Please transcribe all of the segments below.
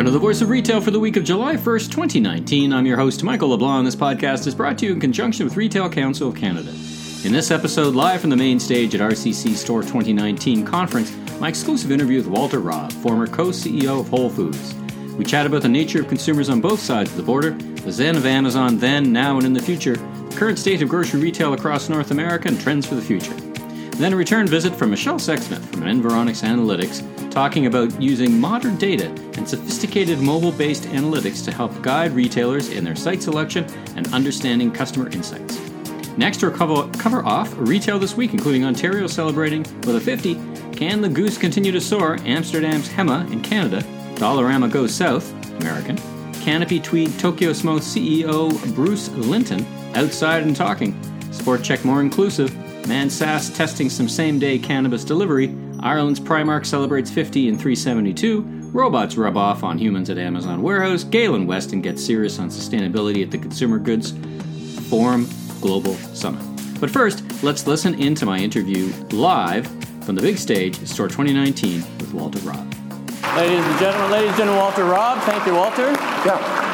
Welcome to the Voice of Retail for the week of July 1st, 2019. I'm your host, Michael LeBlanc. This podcast is brought to you in conjunction with Retail Council of Canada. In this episode, live from the main stage at RCC Store 2019 conference, my exclusive interview with Walter Robb, former co CEO of Whole Foods. We chat about the nature of consumers on both sides of the border, the zen of Amazon then, now, and in the future, the current state of grocery retail across North America, and trends for the future. Then a return visit from Michele Sexsmith from Environics Analytics, talking about using modern data and sophisticated mobile based analytics to help guide retailers in their site selection and understanding customer insights. Next, we'll cover, cover off retail this week, including Ontario celebrating with a 50, Can the Goose Continue to Soar, Amsterdam's Hema in Canada, Dollarama Goes South, American, Canopy Tweed Tokyo Smoke CEO Bruce Linton, Outside and Talking, Sport Check More Inclusive, Mansass testing some same day cannabis delivery. Ireland's Primark celebrates 50 and 372. Robots rub off on humans at Amazon Warehouse. Galen Weston gets serious on sustainability at the Consumer Goods Forum Global Summit. But first, let's listen into my interview live from the big stage, Store 2019, with Walter Robb. Ladies and gentlemen, ladies and gentlemen, Walter Robb. Thank you, Walter. Yeah.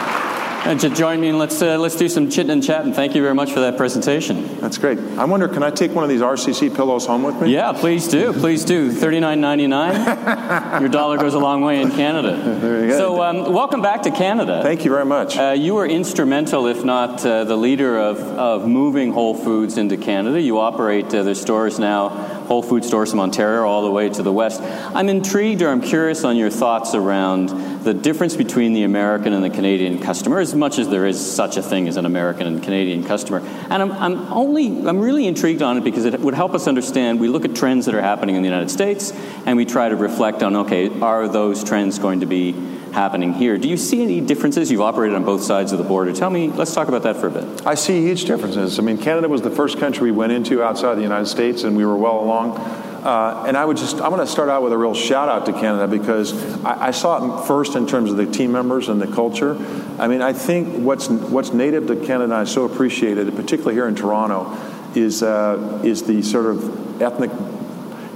And to join me and let's uh, let's do some chit and chat. And thank you very much for that presentation. That's great. I wonder, can I take one of these RCC pillows home with me? Yeah, please do. Please do. Thirty nine ninety nine. Your dollar goes a long way in Canada. Very good. So, um, welcome back to Canada. Thank you very much. Uh, you were instrumental, if not uh, the leader of, of moving Whole Foods into Canada. You operate uh, their stores now, Whole Food stores from Ontario all the way to the west. I'm intrigued, or I'm curious on your thoughts around the difference between the American and the Canadian customer, as much as there is such a thing as an American and Canadian customer. And I'm, I'm only, I'm really intrigued on it because it would help us understand. We look at trends that are happening in the United States, and we try to reflect on, okay, are those trends going to be happening here? Do you see any differences? You've operated on both sides of the border. Tell me, let's talk about that for a bit. I see huge differences. I mean, Canada was the first country we went into outside the United States, and we were well along. Uh, and I would just, I want to start out with a real shout out to Canada because I, I, saw it first in terms of the team members and the culture. I mean, I think what's, what's native to Canada, I so appreciated, particularly here in Toronto, is, uh, is the sort of ethnic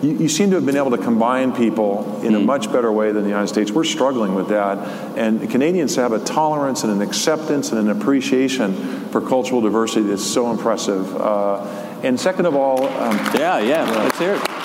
you, you, seem to have been able to combine people in a much better way than the United States. We're struggling with that. And Canadians have a tolerance and an acceptance and an appreciation for cultural diversity that's so impressive. Uh, and second of all, um, yeah, yeah, let's hear it.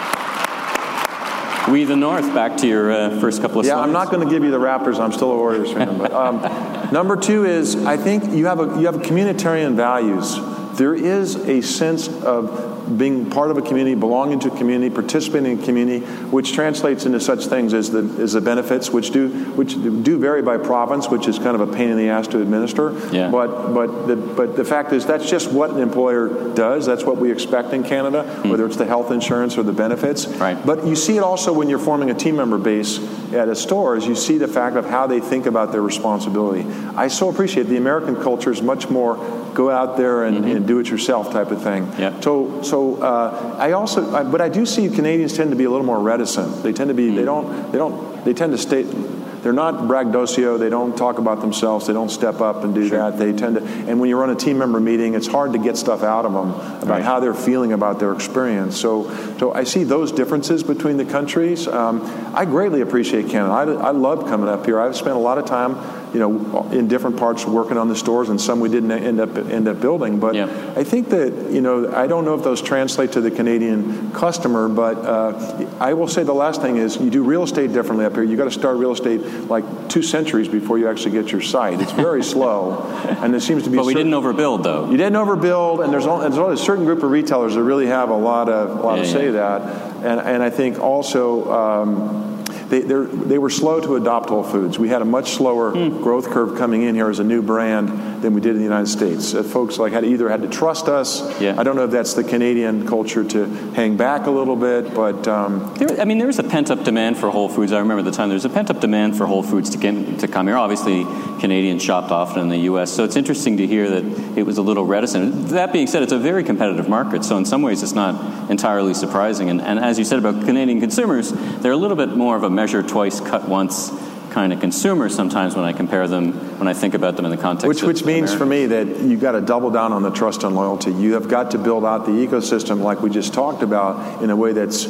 We the North. Back to your uh, first couple of yeah, slides. Yeah, I'm not going to give you the Raptors. I'm still a Warriors fan. But um, number two is I think you have a you have communitarian values. There is a sense of being part of a community, belonging to a community, participating in a community, which translates into such things as the, as the benefits, which do which do vary by province, which is kind of a pain in the ass to administer. Yeah. But but the, but the fact is that's just what an employer does. That's what we expect in Canada, mm. whether it's the health insurance or the benefits. Right. But you see it also when you're forming a team member base at a store, is you see the fact of how they think about their responsibility. I so appreciate the American culture is much more go out there and, mm-hmm. and do it yourself type of thing. Yeah. So so uh, I also, I, but I do see Canadians tend to be a little more reticent. They tend to be, mm. they don't, they don't, they tend to stay. They're not braggadocio. They don't talk about themselves. They don't step up and do sure. that. They tend to, and when you run a team member meeting, it's hard to get stuff out of them about right. how they're feeling about their experience. So, so I see those differences between the countries. Um, I greatly appreciate Canada. I, I love coming up here. I've spent a lot of time you know, in different parts working on the stores, and some we didn't end up end up building. But yeah. I think that you know, I don't know if those translate to the Canadian customer, but uh, I will say the last thing is you do real estate differently up here. You got to start real estate like two centuries before you actually get your site. It's very slow, and there seems to be. But we certain, didn't overbuild, though. You didn't overbuild, and there's, only, there's only a certain group of retailers that really have a lot of a lot yeah, to say yeah. that, and and I think also. Um, they, they were slow to adopt Whole Foods. We had a much slower Hmm. growth curve coming in here as a new brand than we did in the United States. Uh, folks like had either had to trust us. Yeah. I don't know if that's the Canadian culture to hang back a little bit, but um, there, I mean, there was a pent up demand for Whole Foods. I remember the time there was a pent up demand for Whole Foods to, get, to come here. Obviously, Canadians shopped often in the U.S., so it's interesting to hear that it was a little reticent. That being said, it's a very competitive market, so in some ways, it's not entirely surprising. And, and as you said about Canadian consumers, they're a little bit more of a measure twice, cut once kind of consumer sometimes when I compare them, when I think about them in the context which, of Which means America. for me that you've got to double down on the trust and loyalty. You have got to build out the ecosystem like we just talked about in a way that's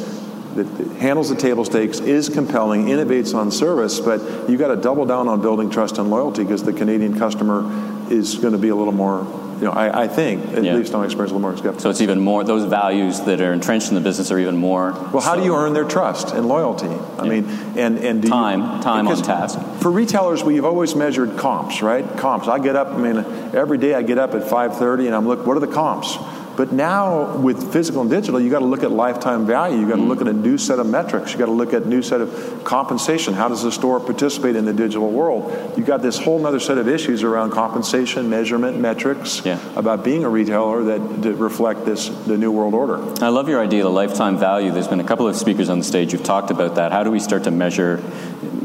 that, that handles the table stakes, is compelling, innovates on service, but you've got to double down on building trust and loyalty because the Canadian customer is going to be a little more you know, I, I think, at Yeah. least on experience, a little more skeptical. So it's even more, those values that are entrenched in the business are even more. Well, how do you earn their trust and loyalty? I mean, and and do you- Time- time on task. For retailers, we've always measured comps, right? Comps. I get up. I mean, every day I get up at 5:30 and I'm look. What are the comps? But now with physical and digital, you got to look at lifetime value. You got to look at a new set of metrics. You got to look at a new set of compensation. How does the store participate in the digital world? You've got this whole other set of issues around compensation, measurement, metrics Yeah. about being a retailer that, that reflect this the new world order. I love your idea of lifetime value. There's been a couple of speakers on the stage who've talked about that. How do we start to measure,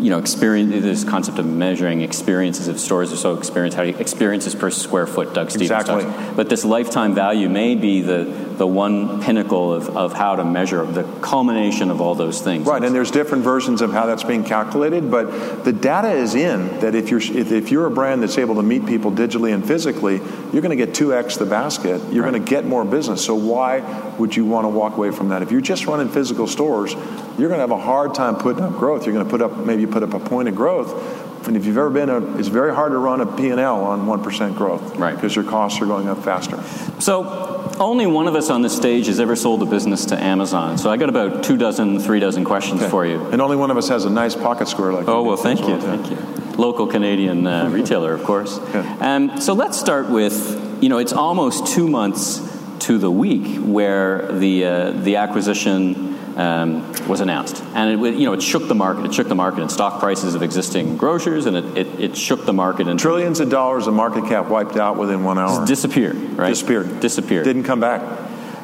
you know, experience? This concept of measuring experiences of stores or so experience, How do you, experiences per square foot? Doug Stephens Exactly. talks. But this lifetime value may be the the one pinnacle of, of how to measure the culmination of all those things. Right, and there's different versions of how that's being calculated, but the data is in that if you're if, if you're a brand that's able to meet people digitally and physically, you're going to get two x the basket. You're going to get more business. So why would you want to walk away from that? If you're just running physical stores, you're going to have a hard time putting up growth. You're going to put up maybe put up a point of growth. And if you've ever been, a, it's very hard to run a P&L on 1% growth. Right. Because your costs are going up faster. So, only one of us on this stage has ever sold a business to Amazon. So, I got about two dozen, three dozen questions for you. And only one of us has a nice pocket square like Oh, well, thank you. Yeah. Thank you. Local Canadian uh, retailer, of course. Good. Um, so, let's start with you know, it's almost two months to the week where the, uh, the acquisition. Um, was announced, and it, you know it shook the market. It shook the market in stock prices of existing grocers, and it, it, it shook the market and Trillions of dollars of market cap wiped out within one hour. disappeared. Right, Disappeared. Disappeared. Didn't come back.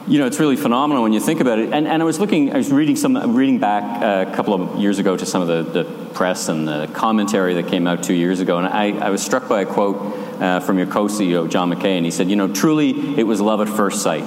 You know, it's really phenomenal when you think about it. And, and I was looking, I was reading some, reading back uh, a couple of years ago to some of the, the press and the commentary that came out two years ago, and I, I was struck by a quote uh, from your co-CEO John Mackey, and he said, "You know, truly, it was love at first sight."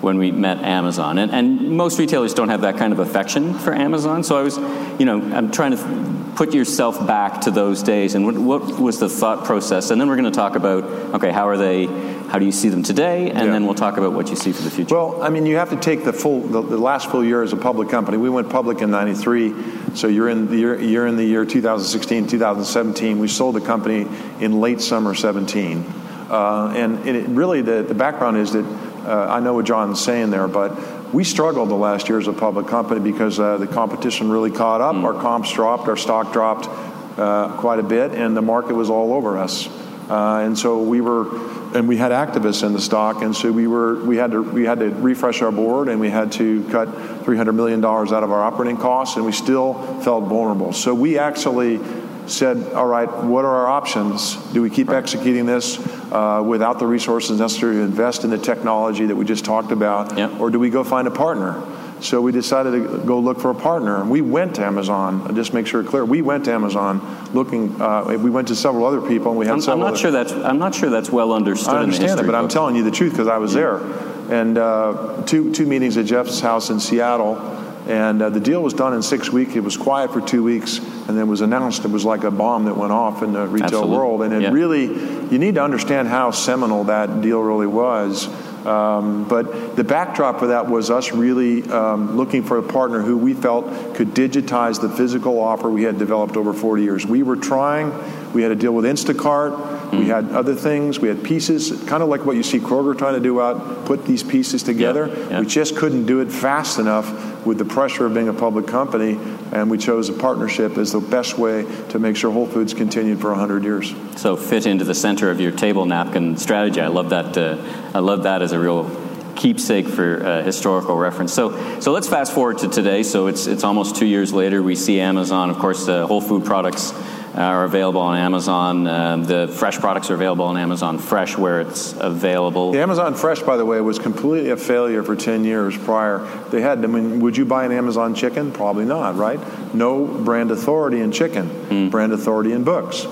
When we met Amazon, and, and most retailers don't have that kind of affection for Amazon. So I was, you know, I'm trying to put yourself back to those days, and what, what was the thought process? And then we're going to talk about, okay, how are they? How do you see them today? And Yeah. then we'll talk about what you see for the future. Well, I mean, you have to take the full, the, the last full year as a public company. We went public in '93, so you're in the year, you're in the year 2016, 2017. We sold the company in late summer 17, uh, and, and it really the, the background is that uh, I know what John's saying there, but we struggled the last year as a public company because uh, the competition really caught up. Our comps dropped, our stock dropped uh, quite a bit, and the market was all over us. Uh, and so we were, and we had activists in the stock, and so we were, we had to, we had to refresh our board, and we had to cut 300 million dollars out of our operating costs, and we still felt vulnerable. So we actually said, all right, what are our options? Do we keep executing this uh, without the resources necessary to invest in the technology that we just talked about, Yeah. or do we go find a partner? So we decided to go look for a partner, and we went to Amazon. I'll Just make sure it's clear, we went to Amazon looking. Uh, we went to several other people, and we had I'm, I'm not other- sure that's I'm not sure that's well understood. I understand it, but I'm telling you the truth because I was there. And uh, two two meetings at Jeff's house in Seattle, and uh, the deal was done in six weeks. It was quiet for two weeks, and then it was announced. It was like a bomb that went off in the retail Absolutely. world, and it Yeah. really you need to understand how seminal that deal really was. Um, but the backdrop for that was us really um, looking for a partner who we felt could digitize the physical offer we had developed over 40 years. We were trying. We had a deal with Instacart. We had other things. We had pieces, kind of like what you see Kroger trying to do out, put these pieces together. yeah. We just couldn't do it fast enough with the pressure of being a public company, and we chose a partnership as the best way to make sure Whole Foods continued for 100 years. so fit into the center of your table napkin strategy. I love that. Uh, I love that as a real keepsake for uh, historical reference. So so let's fast forward to today. So it's it's almost two years later. We see Amazon, of course, uh, Whole Food products. Are available on Amazon. Um, the fresh products are available on Amazon Fresh, where it's available. The Amazon Fresh, by the way, was completely a failure for 10 years prior. They had, I mean, would you buy an Amazon chicken? Probably not, right? No brand authority in chicken, brand authority in books.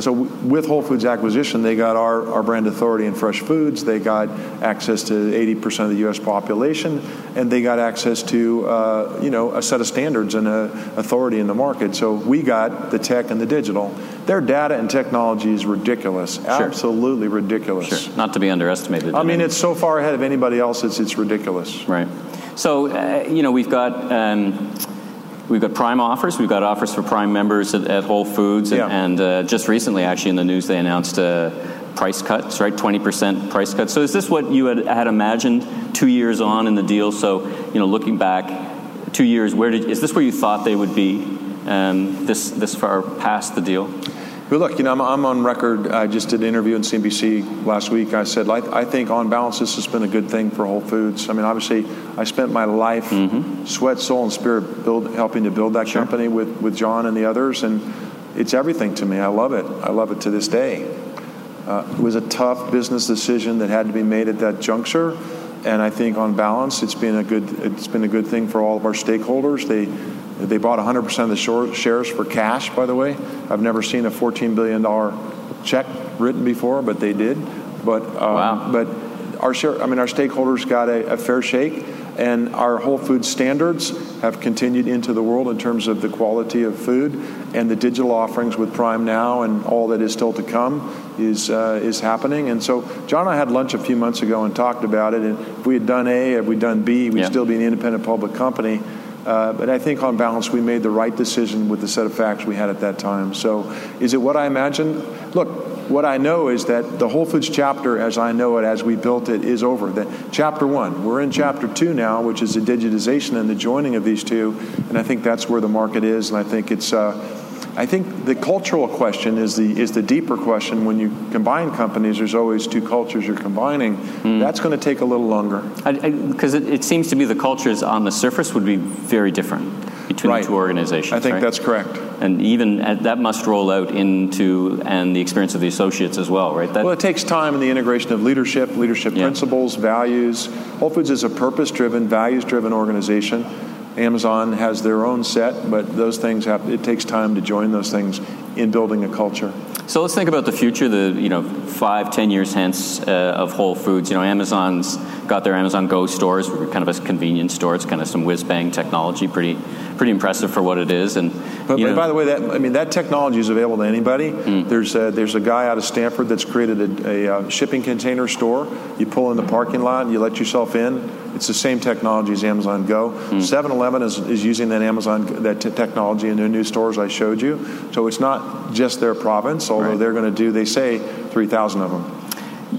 So with Whole Foods acquisition, they got our, our brand authority in fresh foods. They got access to 80% of the U.S. population, and they got access to uh, you know a set of standards and a authority in the market. So we got the tech and the digital. Their data and technology is ridiculous, absolutely ridiculous. Sure, not to be underestimated. I mean, any- it's so far ahead of anybody else. It's it's ridiculous. Right. So, uh, you know, we've got. Um, We've got Prime offers. We've got offers for Prime members at, at Whole Foods, and, Yeah. and uh, just recently, actually, in the news, they announced uh, price cuts, right? Twenty percent price cuts. So, is this what you had, had imagined two years on in the deal? So, you know, looking back, two years, where did is this where you thought they would be um, this this far past the deal? But look, you know, I'm, I'm on record. I just did an interview in CNBC last week. I said, I, I think on balance, this has been a good thing for Whole Foods. I mean, obviously, I spent my life, sweat, soul, and spirit, build, helping to build that company with, with John and the others, and it's everything to me. I love it. I love it to this day. Uh, it was a tough business decision that had to be made at that juncture, and I think on balance, it's been a good it's been a good thing for all of our stakeholders. They they bought 100% of the shares for cash. By the way, I've never seen a 14 billion dollar check written before, but they did. But um, Wow. but our share, I mean, our stakeholders got a, a fair shake, and our Whole Food standards have continued into the world in terms of the quality of food and the digital offerings with Prime Now and all that is still to come is uh, is happening. And so, John and I had lunch a few months ago and talked about it. And if we had done A, if we'd done B, we'd Yeah. still be an independent public company. Uh, but I think on balance, we made the right decision with the set of facts we had at that time. So, is it what I imagined? Look, what I know is that the Whole Foods chapter, as I know it, as we built it, is over. That chapter one. We're in chapter two now, which is the digitization and the joining of these two, and I think that's where the market is. And I think it's. Uh, I think the cultural question is the is the deeper question. When you combine companies, there's always two cultures you're combining. Hmm. That's going to take a little longer. Because it, it seems to me the cultures on the surface would be very different between Right. the two organizations. I think right? that's correct. and even at, that must roll out into and the experience of the associates as well, right? That, Well, it takes time in the integration of leadership, leadership Yeah. principles, values. Whole Foods is a purpose driven, values driven organization. Amazon has their own set, but those things have, it takes time to join those things in building a culture. So let's think about the future. The you know five, ten years hence uh, of Whole Foods. You know, Amazon's got their Amazon Go stores, kind of a convenience store. It's kind of some whiz bang technology, pretty pretty impressive for what it is. And But, but by the way, that I mean that technology is available to anybody. There's a, there's a guy out of Stanford that's created a, a, uh shipping container store. You pull in the parking lot, you let yourself in. It's the same technology as Amazon Go. Hmm. 7-Eleven is, is using that Amazon that t- technology in their new stores I showed you. So it's not just their province, although Right. they're going to do they say 3,000 of them.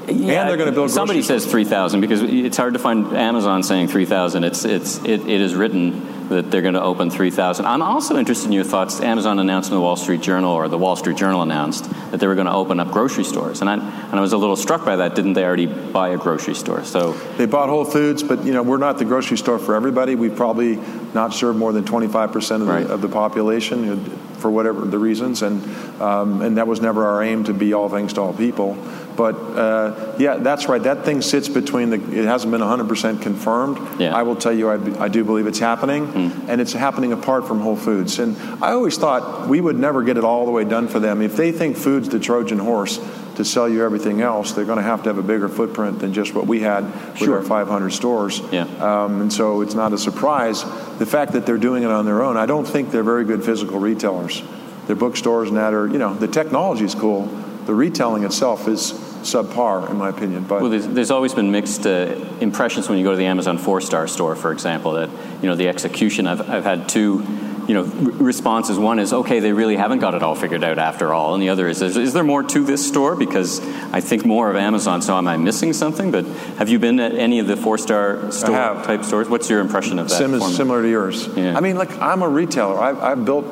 yeah, and they're gonna build Somebody says three thousand because it's hard to find Amazon saying three thousand. It's it's it, it is written that they're going to open three thousand. I'm also interested in your thoughts. Amazon announced in the Wall Street Journal, or the Wall Street Journal announced that they were going to open up grocery stores, and I and I was a little struck by that. Didn't they already buy a grocery store? So They bought Whole Foods, but you know we're not the grocery store for everybody. We probably not serve more than 25 percent of, the- Right. of the population for whatever the reasons, and um, and that was never our aim to be all things to all people. But uh, yeah, that's right. That thing sits between the. It hasn't been 100 percent confirmed. Yeah. I will tell you, I, I do believe it's happening, and it's happening apart from Whole Foods. And I always thought we would never get it all the way done for them. If they think food's the Trojan horse to sell you everything else, they're going to have to have a bigger footprint than just what we had with Sure. our 500 stores. Yeah. Um, and so it's not a surprise. The fact that they're doing it on their own, I don't think they're very good physical retailers. Their bookstores and that are, you know, the technology is cool. The retailing itself is subpar, in my opinion. But Well, there's, there's always been mixed uh, impressions when you go to the Amazon four-star store, for example. That you know the execution. I've, I've had two, you know, r- responses. One is, okay, they really haven't got it all figured out after all, and the other is, is, is there more to this store? Because I think more of Amazon. So am I missing something? But have you been at any of the four-star store type stores? What's your impression of that? Sim is format? similar to yours. Yeah. I mean, like I'm a retailer. I've, I've built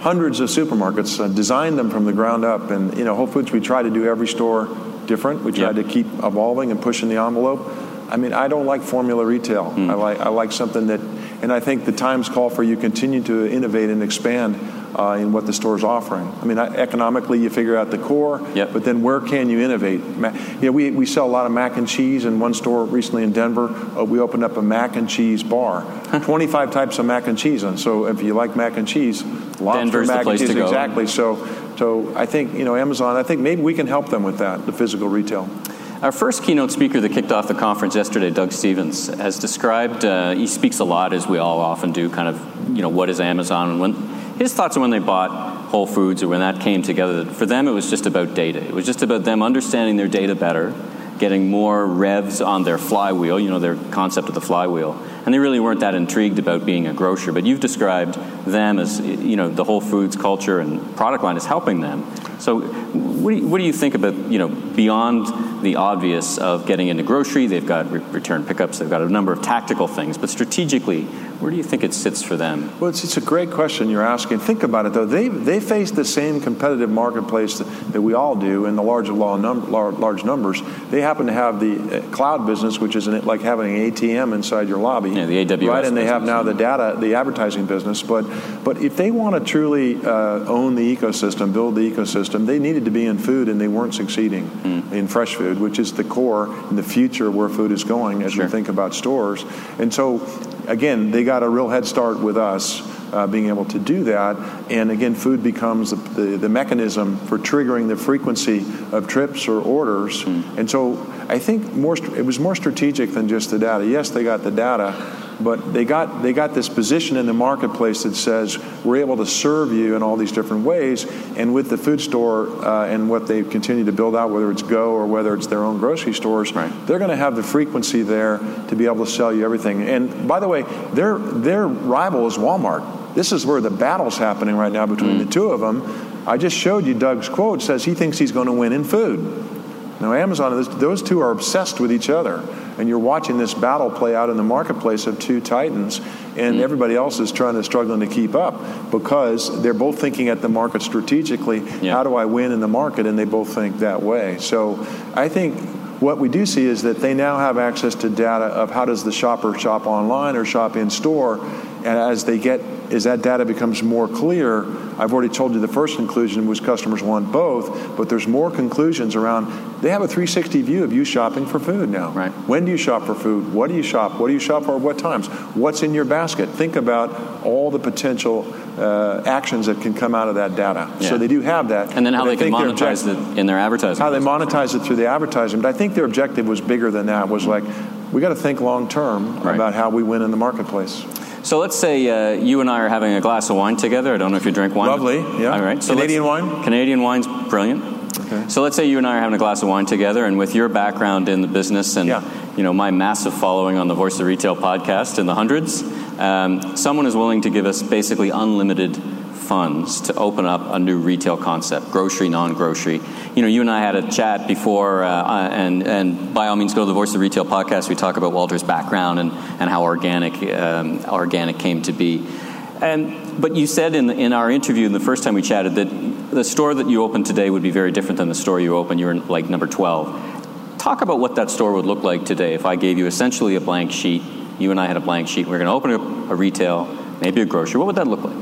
hundreds of supermarkets, uh, designed them from the ground up, and you know, Whole Foods. We try to do every store different. We try Yep. to keep evolving and pushing the envelope. I mean, I don't like formula retail. Hmm. I like I like something that, and I think the times call for you continue to innovate and expand. Uh, in what the store's offering. I mean, economically, you figure out the core, Yep. but then where can you innovate? You know, we, we sell a lot of mac and cheese. In one store recently in Denver, uh, we opened up a mac and cheese bar. 25 types of mac and cheese. And so if you like mac and cheese, lobster Denver's mac place and to cheese. go. Exactly. So, so I think, you know, Amazon, I think maybe we can help them with that, the physical retail. Our first keynote speaker that kicked off the conference yesterday, Doug Stephens, has described. Uh, he speaks a lot, as we all often do. Kind of, you know, what is Amazon? And when his thoughts on when they bought Whole Foods or when that came together, for them it was just about data. It was just about them understanding their data better getting more revs on their flywheel, you know, their concept of the flywheel. And they really weren't that intrigued about being a grocer. But you've described them as, you know, the Whole Foods culture and product line is helping them. So, what do, you, what do you think about, you know, beyond the obvious of getting into grocery? They've got re- return pickups, they've got a number of tactical things, but strategically, where do you think it sits for them? Well, it's, it's a great question you're asking. Think about it, though. They, they face the same competitive marketplace that, that we all do in the large, num- large numbers. They happen to have the uh, cloud business, which is an, like having an ATM inside your lobby. Yeah, the AWS. Right, and they have now the data, the advertising business. But, but if they want to truly uh, own the ecosystem, build the ecosystem, they needed to be in food, and they weren't succeeding mm. in fresh food, which is the core in the future where food is going as sure. we think about stores. And so again, they got a real head start with us. Uh, being able to do that. And again, food becomes the, the, the, mechanism for triggering the frequency of trips or orders. Mm. And so I think more it was more strategic than just the data. Yes, they got the data, but they got they got this position in the marketplace that says we're able to serve you in all these different ways. And with the food store uh, and what they continue to build out, whether it's Go or whether it's their own grocery stores, right. they're going to have the frequency there to be able to sell you everything. And by the way, their their rival is Walmart. This is where the battle's happening right now between mm. the two of them. I just showed you Doug's quote says he thinks he's going to win in food. Now, Amazon, those two are obsessed with each other and you're watching this battle play out in the marketplace of two titans, and mm. everybody else is trying to struggling to keep up because they're both thinking at the market strategically. Yeah. How do I win in the market? And they both think that way. So I think what we do see is that they now have access to data of how does the shopper shop online or shop in store, and as they get as that data becomes more clear, I've already told you the first conclusion was customers want both, but there's more conclusions around they have a 360 view of you shopping for food now. Right. When do you shop for food? What do you shop? What do you shop for? What times? What's in your basket? Think about all the potential uh, actions that can come out of that data. Yeah. So they do have that. And then how they can monetize it in their advertising. How they monetize it through the advertising. But I think their objective was bigger than that. Was like we got to think long term right. about how we win in the marketplace. So let's say uh, you and I are having a glass of wine together. I don't know if you drink wine. Lovely, yeah. All right. So Canadian wine? Canadian wine's brilliant. Okay. So let's say you and I are having a glass of wine together, and with your background in the business and yeah. you know my massive following on the Voice of Retail podcast in the hundreds, um, someone is willing to give us basically unlimited funds to open up a new retail concept, grocery, non-grocery. You know, you and I had a chat before, uh, uh, and and by all means, go to the Voice of Retail podcast. We talk about Walter's background and and how organic um, organic came to be. And but you said in in our interview, the first time we chatted, that the store that you opened today would be very different than the store you opened. You were like number twelve. Talk about what that store would look like today if I gave you essentially a blank sheet. You and I had a blank sheet. We we're going to open a, a retail, maybe a grocery. What would that look like?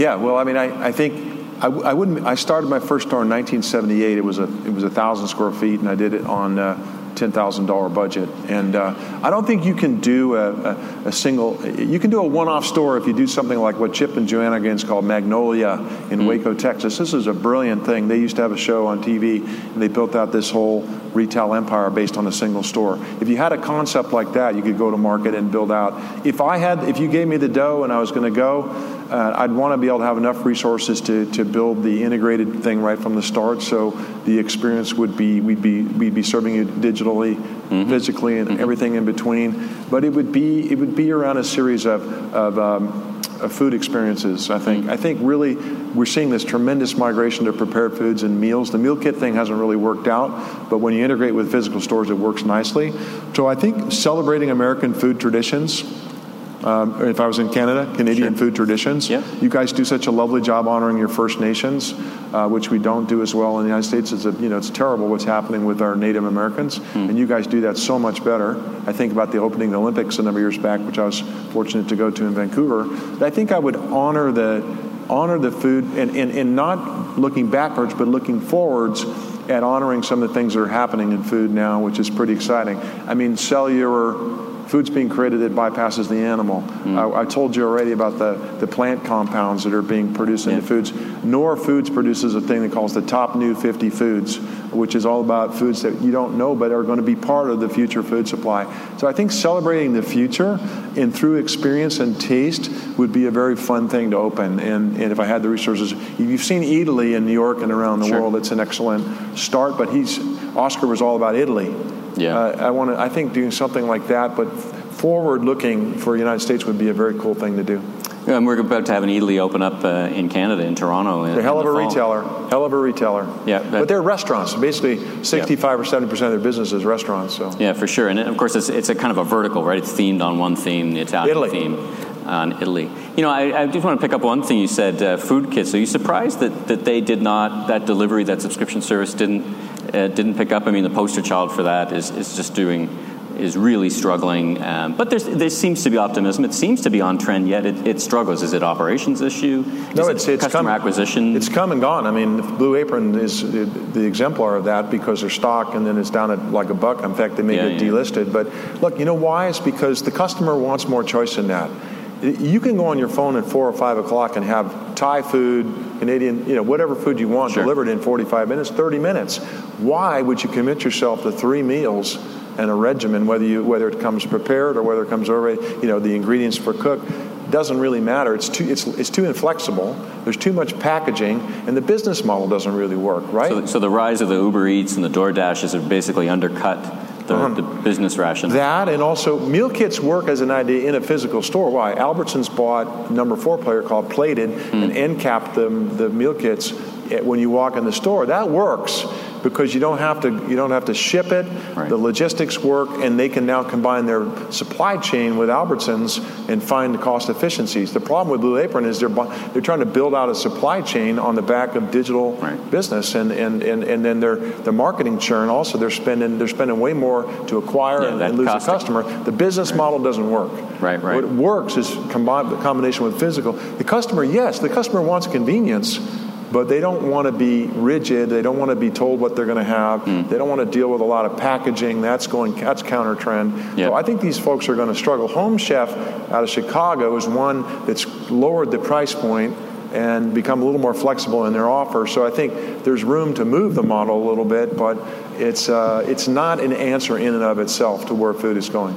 Yeah, well, I mean, I, I think I, I, wouldn't. I started my first store in 1978. It was a it was a thousand square feet, and I did it on uh, ten thousand dollar budget. And uh, I don't think you can do a, a, a, single. You can do a one off store if you do something like what Chip and Joanna Gaines called Magnolia in mm Waco, Texas. This is a brilliant thing. They used to have a show on TV, and they built out this whole retail empire based on a single store. If you had a concept like that, you could go to market and build out. If I had, if you gave me the dough and I was going to go uh, I'd want to be able to have enough resources to, to build the integrated thing right from the start. So the experience would be we'd be we'd be serving you digitally, mm-hmm. physically, and mm-hmm. everything in between. But it would be it would be around a series of of, um, of food experiences. I think mm-hmm. I think really we're seeing this tremendous migration to prepared foods and meals. The meal kit thing hasn't really worked out, but when you integrate with physical stores, it works nicely. So I think celebrating American food traditions um, if I was in Canada, Canadian sure. food traditions. Yeah. You guys do such a lovely job honoring your First Nations, uh, which we don't do as well in the United States. It's a, you know it's terrible what's happening with our Native Americans, mm. and you guys do that so much better. I think about the opening of the Olympics a number of years back, which I was fortunate to go to in Vancouver. But I think I would honor the honor the food and, and, and not looking backwards, but looking forwards at honoring some of the things that are happening in food now, which is pretty exciting. I mean, cellular food's being created that bypasses the animal. Mm. I, I, told you already about the, the plant compounds that are being produced into yeah. foods. Knorr Foods produces a thing that calls the top new 50 foods, which is all about foods that you don't know but are going to be part of the future food supply. So I think celebrating the future and through experience and taste would be a very fun thing to open. And, and if I had the resources, you've seen Eataly in New York and around the sure. world, it's an excellent start. But he's Oscar was all about Italy Yeah. Uh, I want to. I think doing something like that, but forward looking for the United States would be a very cool thing to do. Yeah, and we're about to have an Eataly open up uh, in Canada, in Toronto. They're a hell of a retailer. Hell of a retailer. Yeah, but they're restaurants. Basically, 65 or 70 percent of their business is restaurants. So yeah, for sure. And of course, it's, it's a kind of a vertical, right? It's themed on one theme, the Italian Italy. theme on Italy. You know, I, I just want to pick up one thing you said, uh, food kits. Are you surprised that, that they did not, that delivery, that subscription service didn't uh, didn't pick up? I mean, the poster child for that is, is just doing is really struggling. Um, but there's, there seems to be optimism. It seems to be on trend, yet it, it struggles. Is it operations issue? Is No, it it's- it's customer come- acquisition. It's come and gone. I mean, Blue Apron is the, the exemplar of that because their stock and then it's down at like a buck. In fact, they may Yeah, get yeah. delisted. But look, you know why? It's because the customer wants more choice than that. You can go on your phone at four or five o'clock and have Thai food, Canadian, you know, whatever food you want Sure. delivered in 45 minutes, 30 minutes. Why would you commit yourself to three meals and a regimen, whether you whether it comes prepared or whether it comes already, you know, the ingredients for cook? Doesn't really matter. It's too it's, it's too inflexible. There's too much packaging, and the business model doesn't really work, right? so, so the rise of the Uber Eats and the DoorDashes have basically undercut the, Uh-huh. the business ration. That and also meal kits work as an idea in a physical store. Why? Albertsons bought number four player called Plated Hmm. and end capped the, the meal kits eh, when you walk in the store. That works because you don't have to you don't have to ship it. Right. The logistics work, and they can now combine their supply chain with Albertsons and find the cost efficiencies. The problem with Blue Apron is they're they're trying to build out a supply chain on the back of digital Right. business, and, and, and, and then their the marketing churn also they're spending they're spending way more to acquire Yeah, and, and lose a customer. The business model doesn't work. Right, right. What works is combine, the combination with physical. The customer, yes, the customer wants convenience, but they don't want to be rigid. They don't want to be told what they're going to have. Hmm. They don't want to deal with a lot of packaging. That's going that's counter trend. Yep. So I think these folks are going to struggle. Home Chef out of Chicago is one that's lowered the price point and become a little more flexible in their offer. So I think there's room to move the model a little bit, but it's uh, it's not an answer in and of itself to where food is going.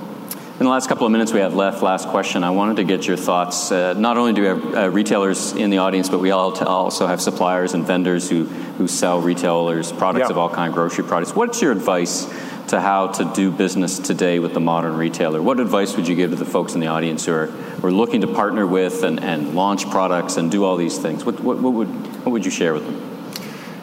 In the last couple of minutes we have left, last question, I wanted to get your thoughts. Uh, not only do we have uh, retailers in the audience, but we all t- also have suppliers and vendors who, who sell retailers products Yeah. of all kind, grocery products. What's your advice to how to do business today with the modern retailer? What advice would you give to the folks in the audience who are, who are looking to partner with and, and launch products and do all these things? What, what, what, would, what would you share with them?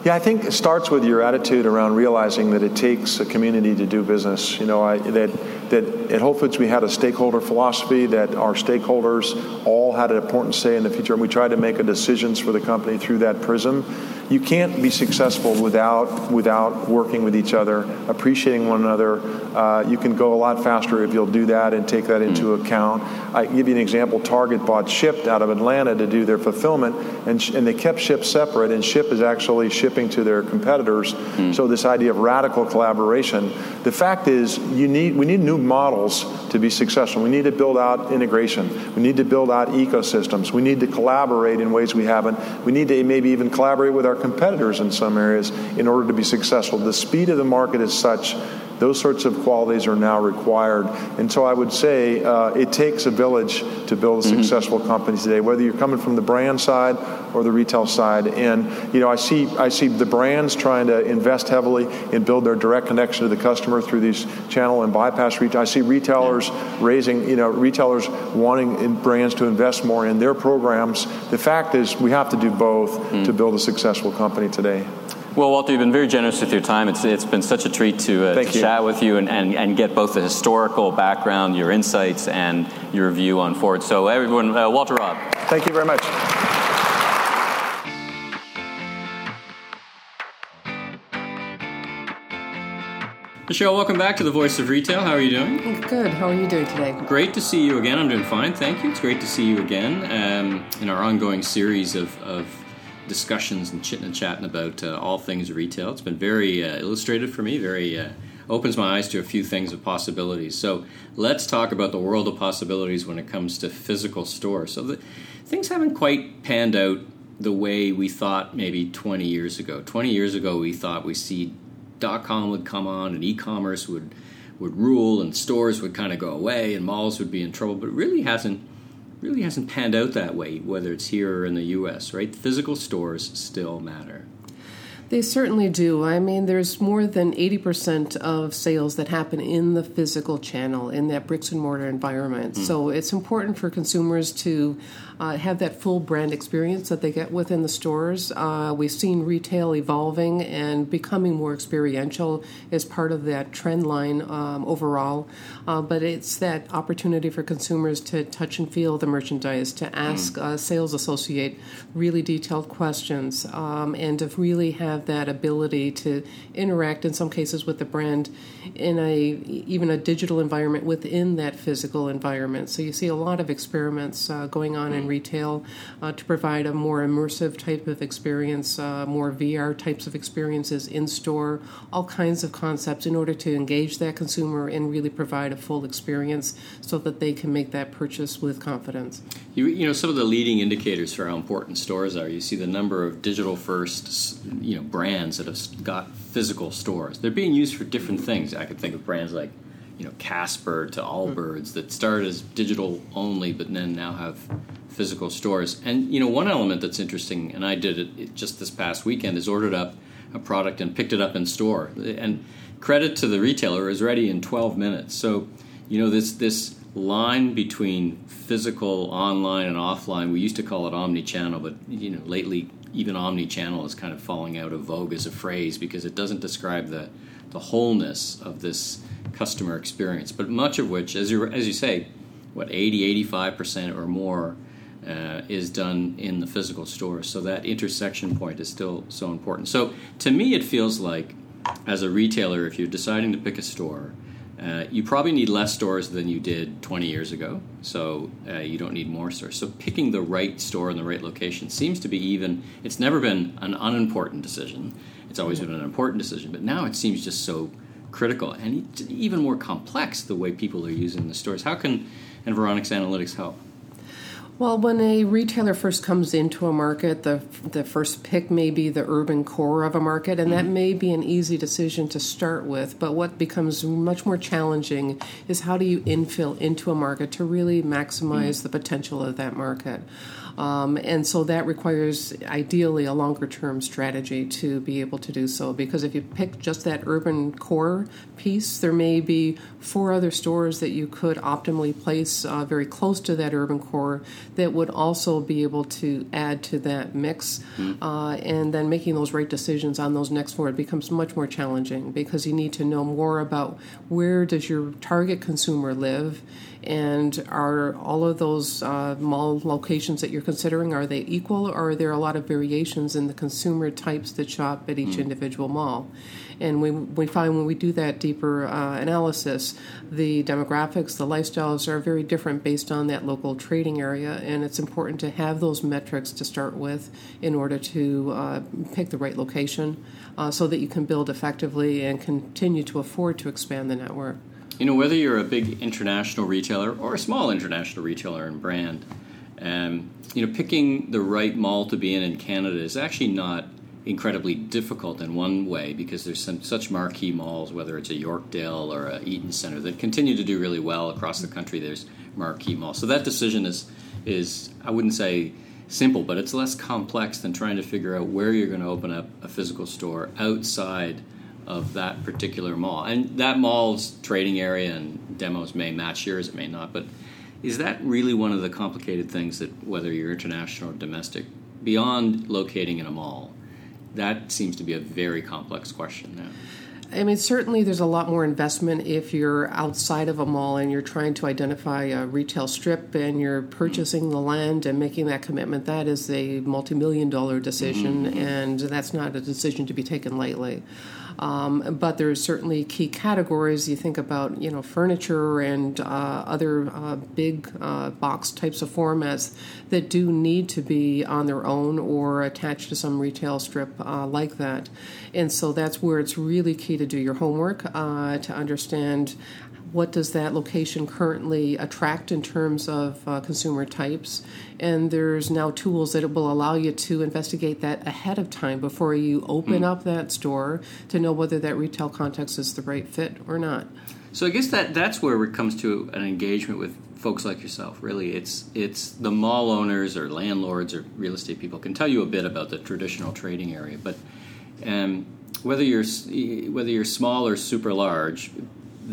Yeah, I think it starts with your attitude around realizing that it takes a community to do business. You know, I, that that at Whole Foods we had a stakeholder philosophy that our stakeholders all had an important say in the future, and we tried to make decisions for the company through that prism. You can't be successful without without working with each other, appreciating one another. Uh, you can go a lot faster if you'll do that and take that into account. I give you an example. Target bought Shipt out of Atlanta to do their fulfillment, and, sh- and they kept Ship separate, and Ship is actually shipping to their competitors. So this idea of radical collaboration. The fact is, you need we need new models to be successful. We need to build out integration. We need to build out ecosystems. We need to collaborate in ways we haven't. We need to maybe even collaborate with our competitors in some areas in order to be successful. The speed of the market is such those sorts of qualities are now required. And so I would say uh, it takes a village to build a successful company today, whether you're coming from the brand side or the retail side. And you know, I see I see the brands trying to invest heavily and build their direct connection to the customer through these channel and bypass retail. I see retailers raising, you know, retailers wanting in brands to invest more in their programs. The fact is, we have to do both to build a successful company today. Well, Walter, you've been very generous with your time. It's, it's been such a treat to, uh, to chat with you and, and, and get both the historical background, your insights, and your view on Ford. So, everyone, uh, Walter Robb. Thank you very much. Michele, welcome back to the Voice of Retail. How are you doing? Good. How are you doing today? Great to see you again. I'm doing fine, thank you. It's great to see you again um, in our ongoing series of, of discussions and chitting and chatting about uh, all things retail. It's been very uh, illustrative for me, very uh, opens my eyes to a few things of possibilities. So let's talk about the world of possibilities when it comes to physical stores. So the, things haven't quite panned out the way we thought maybe 20 years ago. 20 years ago, we thought we see dot com would come on and e-commerce would would rule and stores would kind of go away and malls would be in trouble but it really hasn't really hasn't panned out that way whether it's here or in the US right physical stores still matter They certainly do. I mean, there's more than 80% of sales that happen in the physical channel, in that bricks and mortar environment. Mm. So it's important for consumers to uh, have that full brand experience that they get within the stores. Uh, we've seen retail evolving and becoming more experiential as part of that trend line um, overall. Uh, but it's that opportunity for consumers to touch and feel the merchandise, to ask a sales associate really detailed questions, um, and to really have that ability to interact in some cases with the brand in a even a digital environment within that physical environment. So you see a lot of experiments uh, going on in retail uh, to provide a more immersive type of experience, uh, more VR types of experiences in store, all kinds of concepts in order to engage that consumer and really provide a full experience so that they can make that purchase with confidence. You, you know, some of the leading indicators for how important stores are. You see the number of digital first, you know, brands that have got physical stores. They're being used for different things. I could think of brands like you know Casper to Allbirds that started as digital only, but then now have physical stores. And you know, one element that's interesting, and I did it just this past weekend, is ordered up a product and picked it up in store. And credit to the retailer is ready in 12 minutes. So, you know, this this line between physical, online, and offline, we used to call it omni-channel, but you know, lately even omni-channel is kind of falling out of vogue as a phrase because it doesn't describe the the wholeness of this customer experience. But much of which, as you as you say, what 80, 85 percent or more uh, is done in the physical store. So that intersection point is still so important. So to me, it feels like as a retailer, if you're deciding to pick a store, uh, you probably need less stores than you did 20 years ago. So uh, you don't need more stores. So picking the right store in the right location seems to be even. It's never been an unimportant decision. It's always been an important decision, but now it seems just so critical and even more complex the way people are using the stores. How can Environics Analytics help? Well, when a retailer first comes into a market, the the first pick may be the urban core of a market, and that mm-hmm. may be an easy decision to start with. But what becomes much more challenging is how do you infill into a market to really maximize mm-hmm. the potential of that market. Um, and so that requires ideally a longer term strategy to be able to do so. Because if you pick just that urban core piece, there may be four other stores that you could optimally place uh, very close to that urban core that would also be able to add to that mix. Mm-hmm. Uh, and then making those right decisions on those next four becomes much more challenging because you need to know more about where does your target consumer live and are all of those uh, mall locations that you're considering are they equal, or are there a lot of variations in the consumer types that shop at each mm. individual mall? And we, we find when we do that deeper uh, analysis, the demographics, the lifestyles are very different based on that local trading area, and it's important to have those metrics to start with in order to uh, pick the right location uh, so that you can build effectively and continue to afford to expand the network. You know, whether you're a big international retailer or a small international retailer and brand, um, you know, picking the right mall to be in in Canada is actually not incredibly difficult in one way because there's some such marquee malls, whether it's a Yorkdale or a Eaton Center, that continue to do really well across the country. There's marquee malls, so that decision is is I wouldn't say simple, but it's less complex than trying to figure out where you're going to open up a physical store outside of that particular mall. And that mall's trading area and demos may match yours, it may not. But is that really one of the complicated things that, whether you're international or domestic, beyond locating in a mall, that seems to be a very complex question now. I mean, certainly there's a lot more investment if you're outside of a mall and you're trying to identify a retail strip and you're purchasing the land and making that commitment. That is a multi million dollar decision, mm-hmm. and that's not a decision to be taken lightly. Um, but there's certainly key categories. You think about you know furniture and uh, other uh, big uh, box types of formats that do need to be on their own or attached to some retail strip uh, like that. And so that's where it's really key to do your homework uh, to understand what does that location currently attract in terms of uh, consumer types? And there's now tools that will allow you to investigate that ahead of time before you open mm. up that store to know whether that retail context is the right fit or not. So i guess that that's where it comes to an engagement with folks like yourself really. It's it's the mall owners or landlords or real estate people can tell you a bit about the traditional trading area but um, whether you're whether you're small or super large,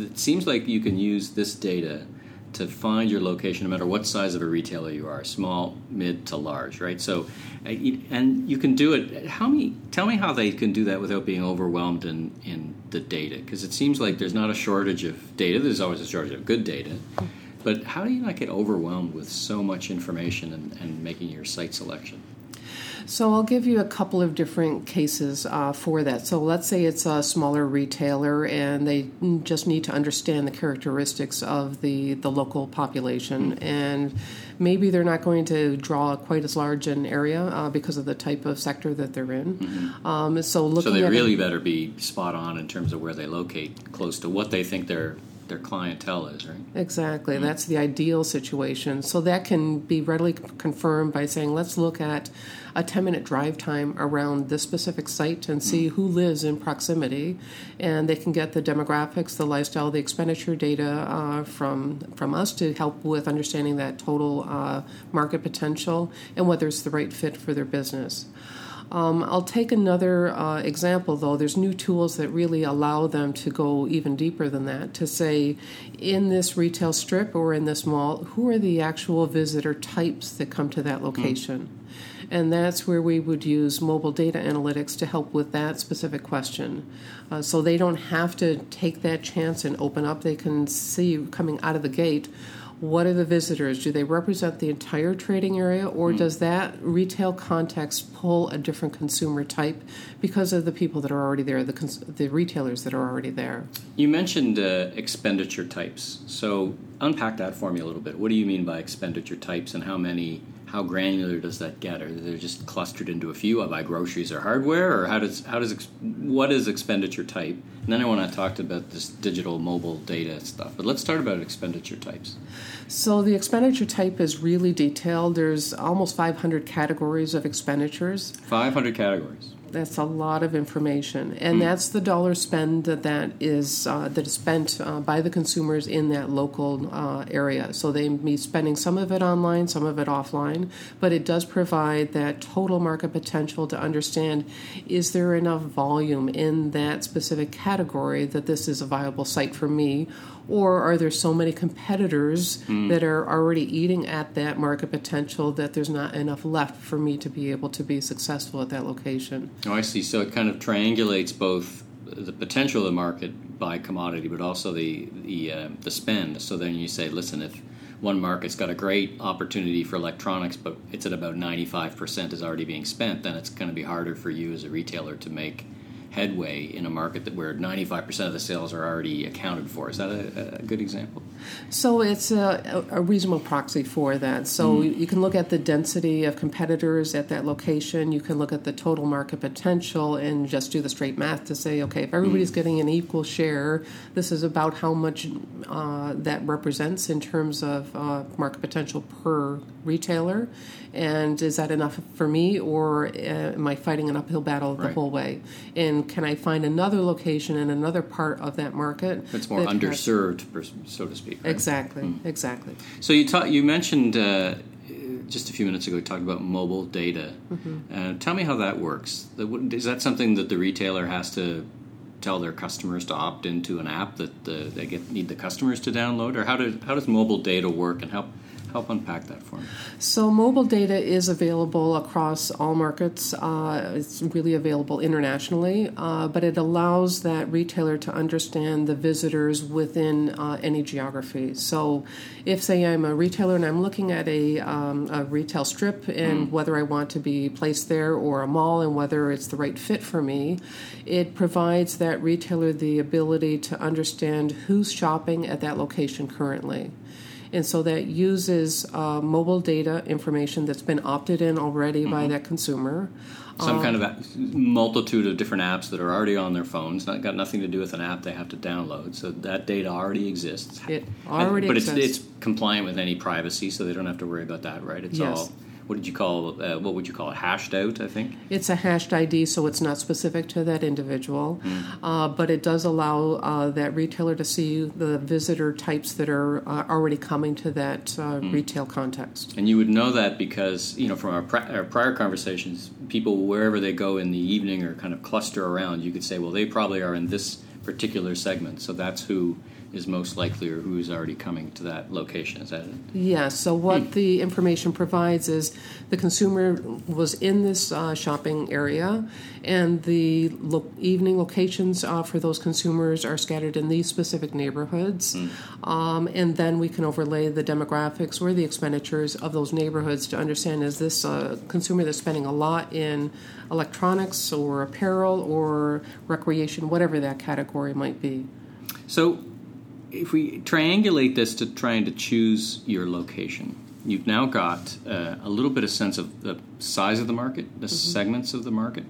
it seems like you can use this data to find your location no matter what size of a retailer you are small mid to large right? So and you can do it how many tell me how they can do that without being overwhelmed in in the data because it seems like there's not a shortage of data there's always a shortage of good data but how do you not get overwhelmed with so much information and, and making your site selection so I'll give you a couple of different cases uh, for that. So let's say it's a smaller retailer and they just need to understand the characteristics of the, the local population mm-hmm. and maybe they're not going to draw quite as large an area uh, because of the type of sector that they're in. Mm-hmm. Um, so looking so they really it, better be spot on in terms of where they locate, close to what they think their their clientele is, right? Exactly. Mm-hmm. That's the ideal situation. So that can be readily confirmed by saying, let's look at a 10 minute drive time around this specific site and see who lives in proximity. And they can get the demographics, the lifestyle, the expenditure data uh, from, from us to help with understanding that total uh, market potential and whether it's the right fit for their business. Um, I'll take another uh, example, though. There's new tools that really allow them to go even deeper than that to say, in this retail strip or in this mall, who are the actual visitor types that come to that location? Mm. And that's where we would use mobile data analytics to help with that specific question. Uh, so they don't have to take that chance and open up. They can see coming out of the gate what are the visitors? Do they represent the entire trading area, or mm. does that retail context pull a different consumer type because of the people that are already there, the, cons- the retailers that are already there? You mentioned uh, expenditure types. So unpack that for me a little bit. What do you mean by expenditure types, and how many how granular does that get? Are they just clustered into a few? I buy groceries or hardware, or how does how does what is expenditure type? And then I want to talk about this digital mobile data stuff. But let's start about expenditure types. So the expenditure type is really detailed. There's almost 500 categories of expenditures. 500 categories. That's a lot of information, and mm. that's the dollar spend that that is uh, that is spent uh, by the consumers in that local uh, area. So they may be spending some of it online, some of it offline, but it does provide that total market potential to understand: is there enough volume in that specific category that this is a viable site for me, or are there so many competitors mm. that are already eating at that market potential that there's not enough left for me to be able to be successful at that location? Oh, I see. So it kind of triangulates both the potential of the market by commodity, but also the the uh, the spend. So then you say, listen, if one market's got a great opportunity for electronics, but it's at about 95% is already being spent, then it's going to be harder for you as a retailer to make headway in a market that where 95% of the sales are already accounted for. Is that a, a good example? So it's a, a, reasonable proxy for that. So mm. you can look at the density of competitors at that location. You can look at the total market potential and just do the straight math to say, okay, if everybody's mm. getting an equal share, this is about how much uh, that represents in terms of uh, market potential per retailer. And is that enough for me, or uh, am I fighting an uphill battle the whole way? And can I find another location in another part of that market that's more that underserved, has, so to speak? Right? Exactly, mm. exactly. So you ta- you mentioned uh, just a few minutes ago. You talked about mobile data. Mm-hmm. Uh, tell me how that works. Is that something that the retailer has to tell their customers to opt into an app that the, they get need the customers to download, or how does how does mobile data work, and how Help unpack that for me. So, mobile data is available across all markets. Uh, it's really available internationally, uh, but it allows that retailer to understand the visitors within uh, any geography. So, if, say, I'm a retailer and I'm looking at a, um, a retail strip and mm. whether I want to be placed there or a mall and whether it's the right fit for me, it provides that retailer the ability to understand who's shopping at that location currently. And so that uses uh, mobile data information that's been opted in already mm-hmm. by that consumer. Some um, kind of multitude of different apps that are already on their phones. Not got nothing to do with an app they have to download. So that data already exists. It already, but exists. it's it's compliant with any privacy, so they don't have to worry about that, right? It's yes. all what did you call uh, what would you call it? Hashed out i think? It's a hashed ID, so it's not specific to that individual, uh, but it does allow uh, that retailer to see the visitor types that are uh, already coming to that uh, retail context. and you would know that because you know from our, pri- our prior conversations people wherever they go in the evening or kind of cluster around you could say well they probably are in this particular segment so that's who is most likely or who's already coming to that location is that it Yes. So what the information provides is the consumer was in this uh, shopping area, and the lo- evening locations uh, for those consumers are scattered in these specific neighborhoods, um, and then we can overlay the demographics or the expenditures of those neighborhoods to understand is this a consumer that's spending a lot in electronics or apparel or recreation, whatever that category might be. So, if we triangulate this to trying to choose your location, you've now got uh, a little bit of sense of the size of the market, the segments of the market.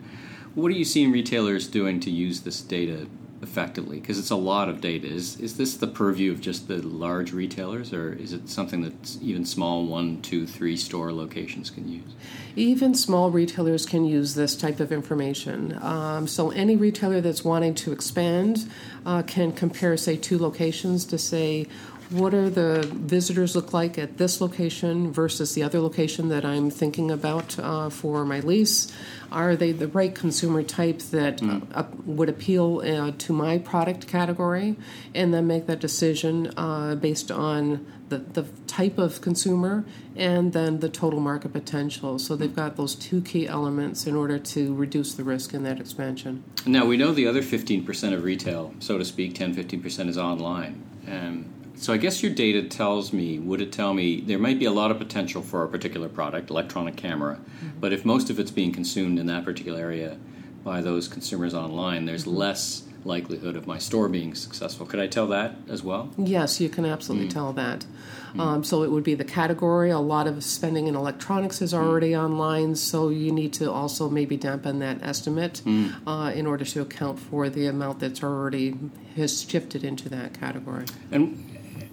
What are you seeing retailers doing to use this data effectively? Because it's a lot of data. Is is this the purview of just the large retailers, or is it something that even small one, two, three store locations can use? Even small retailers can use this type of information. Um, so, any retailer that's wanting to expand uh, can compare, say, two locations to say, what are the visitors look like at this location versus the other location that I'm thinking about uh, for my lease? Are they the right consumer type that uh, would appeal uh, to my product category? And then make that decision uh, based on the, the type of consumer and then the total market potential. So they've got those two key elements in order to reduce the risk in that expansion. Now we know the other 15% of retail, so to speak, 10 15% is online. Um, so I guess your data tells me, would it tell me there might be a lot of potential for a particular product, electronic camera, mm-hmm. but if most of it's being consumed in that particular area by those consumers online, there's mm-hmm. less likelihood of my store being successful. Could I tell that as well? Yes, you can absolutely mm. tell that. Mm. Um, so it would be the category. A lot of spending in electronics is mm. already online, so you need to also maybe dampen that estimate uh, in order to account for the amount that's already has shifted into that category. And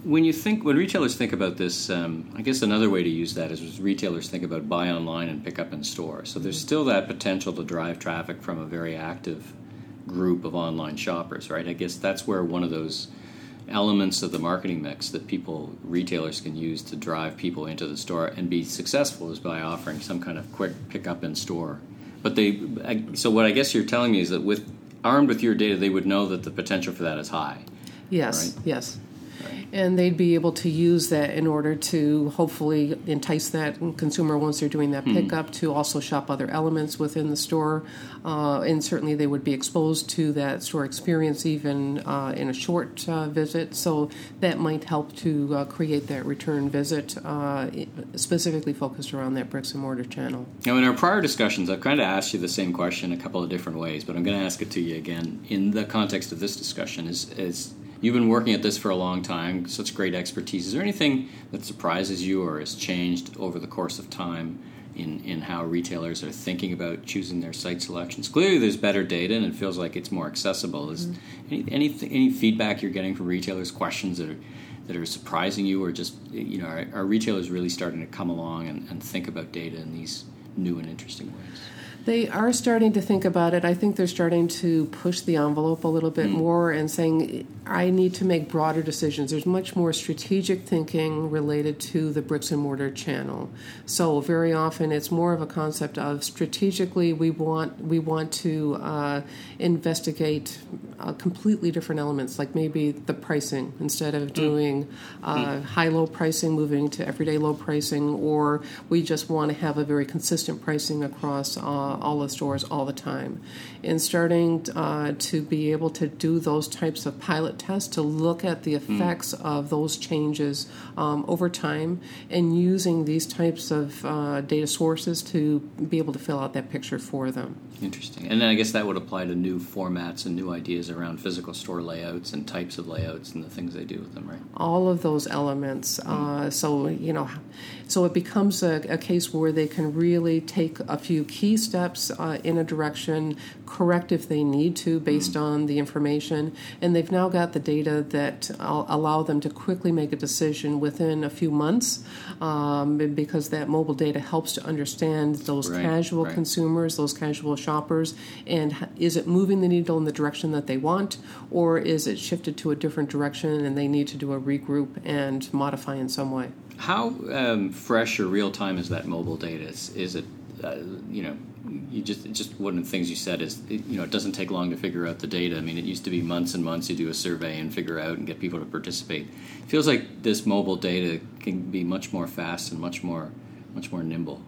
when you think, when retailers think about this, um, I guess another way to use that is retailers think about buy online and pick up in store. So there's still that potential to drive traffic from a very active group of online shoppers, right? I guess that's where one of those elements of the marketing mix that people retailers can use to drive people into the store and be successful is by offering some kind of quick pick up in store. But they, I- so what I guess you're telling me is that with armed with your data, they would know that the potential for that is high. Yes, Right. yes. And they'd be able to use that in order to hopefully entice that consumer once they're doing that pickup to also shop other elements within the store. Uh, and certainly they would be exposed to that store experience even uh, in a short uh, visit. So that might help to uh, create that return visit uh, specifically focused around that bricks and mortar channel. Now, in our prior discussions, I've kind of asked you the same question a couple of different ways, but I'm going to ask it to you again in the context of this discussion. Is, is you've been working at this for a long time, such great expertise. Is there anything that surprises you or has changed over the course of time in, in how retailers are thinking about choosing their site selections? Clearly, there's better data, and it feels like it's more accessible. Is mm-hmm. any, any any feedback you're getting from retailers? Questions that are that are surprising you, or just you know, are, are retailers really starting to come along and, and think about data in these new and interesting ways? They are starting to think about it. I think they're starting to push the envelope a little bit more and saying, I need to make broader decisions. There's much more strategic thinking related to the bricks and mortar channel. So very often it's more of a concept of strategically we want we want to uh, investigate uh, completely different elements, like maybe the pricing instead of doing uh, high low pricing, moving to everyday low pricing, or we just want to have a very consistent pricing across uh, all the stores all the time. And starting uh, to be able to do those types of pilot tests to look at the effects of those changes um, over time and using these types of uh, data sources to be able to fill out that picture for them. Interesting. And then I guess that would apply to new formats and new ideas around physical store layouts and types of layouts and the things they do with them, right? all of those elements. Uh, so you know, so it becomes a, a case where they can really take a few key steps uh, in a direction, correct if they need to based mm. on the information, and they've now got the data that allow them to quickly make a decision within a few months um, because that mobile data helps to understand those right, casual right. consumers, those casual shoppers, and is it moving the needle in the direction that they want, or is it shifted to a different direction and they need to do a regroup and modify in some way? How um, fresh or real time is that mobile data? Is, is it, uh, you know, you just just one of the things you said is you know it doesn't take long to figure out the data. I mean, it used to be months and months you do a survey and figure out and get people to participate. It feels like this mobile data can be much more fast and much more much more nimble.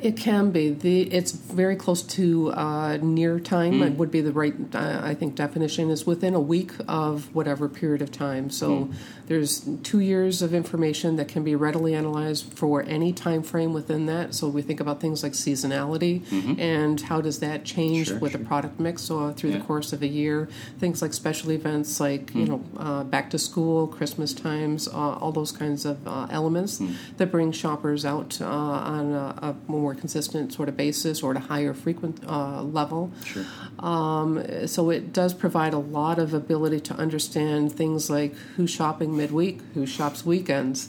It can be. The it's very close to uh, near time. Mm. It would be the right, uh, I think, definition is within a week of whatever period of time. So mm. there's two years of information that can be readily analyzed for any time frame within that. So we think about things like seasonality mm-hmm. and how does that change sure, with sure. a product mix so uh, through yeah. the course of a year. Things like special events like mm. you know uh, back to school, Christmas times, uh, all those kinds of uh, elements mm. that bring shoppers out on a, a more more consistent sort of basis or at a higher frequent uh, level. Sure. Um, so it does provide a lot of ability to understand things like who's shopping midweek, who shops weekends.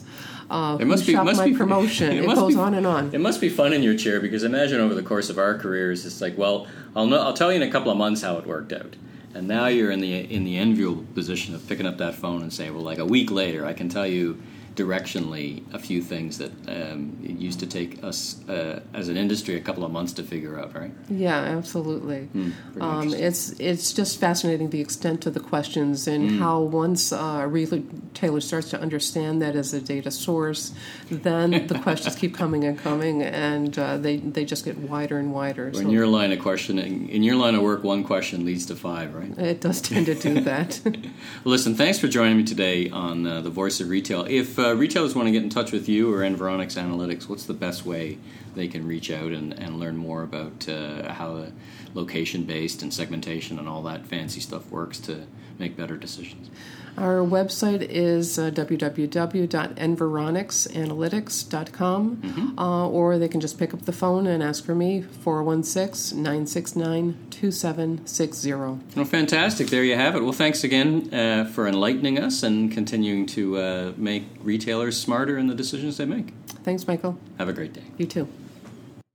Uh, it must be must my be, promotion. It, it goes be, on and on. It must be fun in your chair because imagine over the course of our careers, it's like, well, I'll know, I'll tell you in a couple of months how it worked out, and now you're in the in the enviable position of picking up that phone and saying, well, like a week later, I can tell you directionally a few things that um, it used to take us uh, as an industry a couple of months to figure out, right? Yeah, absolutely. Mm, um, it's it's just fascinating the extent of the questions and mm. how once uh, a retailer starts to understand that as a data source, then the questions keep coming and coming, and uh, they they just get wider and wider. So in your line of questioning, in your line of work, one question leads to five, right? It does tend to do that. Listen, thanks for joining me today on uh, the Voice of Retail. If uh, retailers want to get in touch with you or Environics Analytics, what's the best way they can reach out and, and learn more about uh, how location based and segmentation and all that fancy stuff works to make better decisions? Our website is uh, www.environicsanalytics.com, mm-hmm. uh, or they can just pick up the phone and ask for me, 416 969 2760. Well, fantastic. There you have it. Well, thanks again uh, for enlightening us and continuing to uh, make retailers smarter in the decisions they make. Thanks, Michael. Have a great day. You too.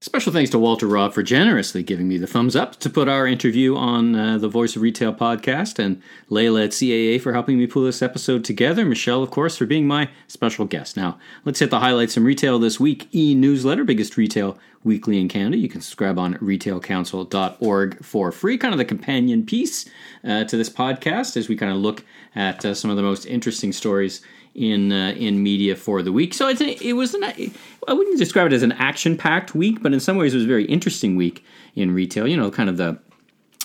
Special thanks to Walter Robb for generously giving me the thumbs up to put our interview on uh, the Voice of Retail podcast, and Layla at CAA for helping me pull this episode together. Michele, of course, for being my special guest. Now, let's hit the highlights from retail this week. E newsletter, biggest retail weekly in Canada. You can subscribe on retailcouncil.org for free, kind of the companion piece uh, to this podcast as we kind of look at uh, some of the most interesting stories in uh, in media for the week. So a, it was an I wouldn't describe it as an action packed week, but in some ways it was a very interesting week in retail. You know, kind of the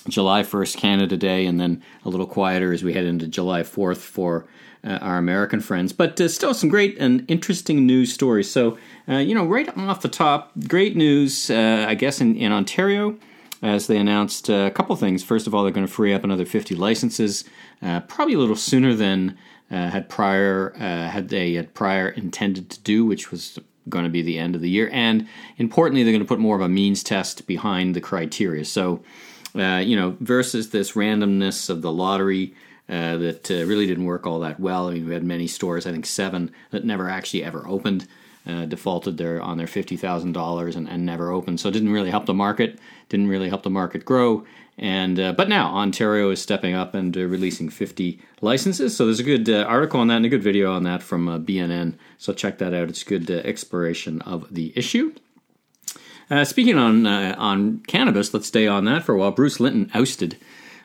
July first Canada Day, and then a little quieter as we head into July fourth for. Uh, our American friends, but uh, still some great and interesting news stories. So, uh, you know, right off the top, great news, uh, I guess, in, in Ontario as they announced a couple things. First of all, they're going to free up another 50 licenses, uh, probably a little sooner than uh, had prior uh, had they had prior intended to do, which was going to be the end of the year. And importantly, they're going to put more of a means test behind the criteria. So, uh, you know, versus this randomness of the lottery. Uh, that uh, really didn't work all that well. I mean, we had many stores, I think seven, that never actually ever opened, uh, defaulted their on their fifty thousand dollars and, and never opened. So it didn't really help the market, didn't really help the market grow. And uh, but now Ontario is stepping up and releasing 50 licenses. So there's a good article on that and a good video on that from BNN. So check that out. It's good exploration of the issue. Uh, speaking on on cannabis, let's stay on that for a while. Bruce Linton ousted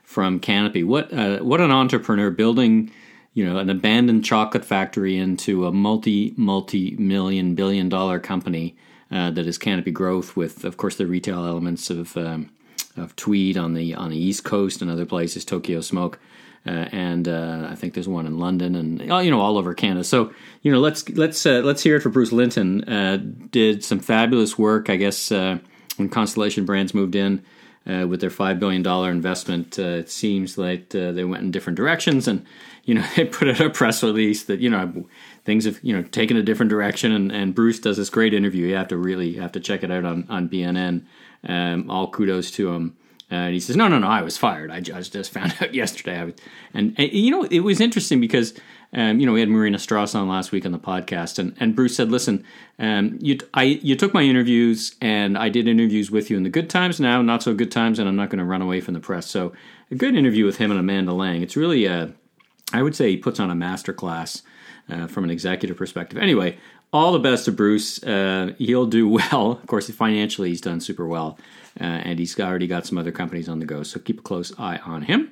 from Canopy. What what an entrepreneur building you know an abandoned chocolate factory into a multi multi million billion dollar company that is Canopy Growth with of course the retail elements of um, of Tweed on the on the East Coast and other places, Tokyo Smoke, uh, and uh, I think there's one in London and uh, you know all over Canada. So you know let's let's uh, let's hear it for Bruce Linton. Uh, did some fabulous work, I guess, uh, when Constellation Brands moved in. uh, with their five billion dollar investment, uh, it seems like uh, they went in different directions, and you know they put out a press release that you know things have you know taken a different direction, and, and Bruce does this great interview. You have to really have to check it out on on BNN. Um, all kudos to him. Uh, and he says, "No, no, no, I was fired. I just, just found out yesterday." Was, and, and, you know, it was interesting because um, you know we had Marina Strauss on last week on the podcast, and, and Bruce said, "Listen, um, you I you took my interviews, and I did interviews with you in the good times. Now, not so good times, and I'm not going to run away from the press." So, a good interview with him and Amanda Lang. It's really I would say, he puts on a master class uh, from an executive perspective. Anyway, all the best to Bruce. Uh, he'll do well. Of course, financially, he's done super well uh, and he's already got some other companies on the go. So keep a close eye on him.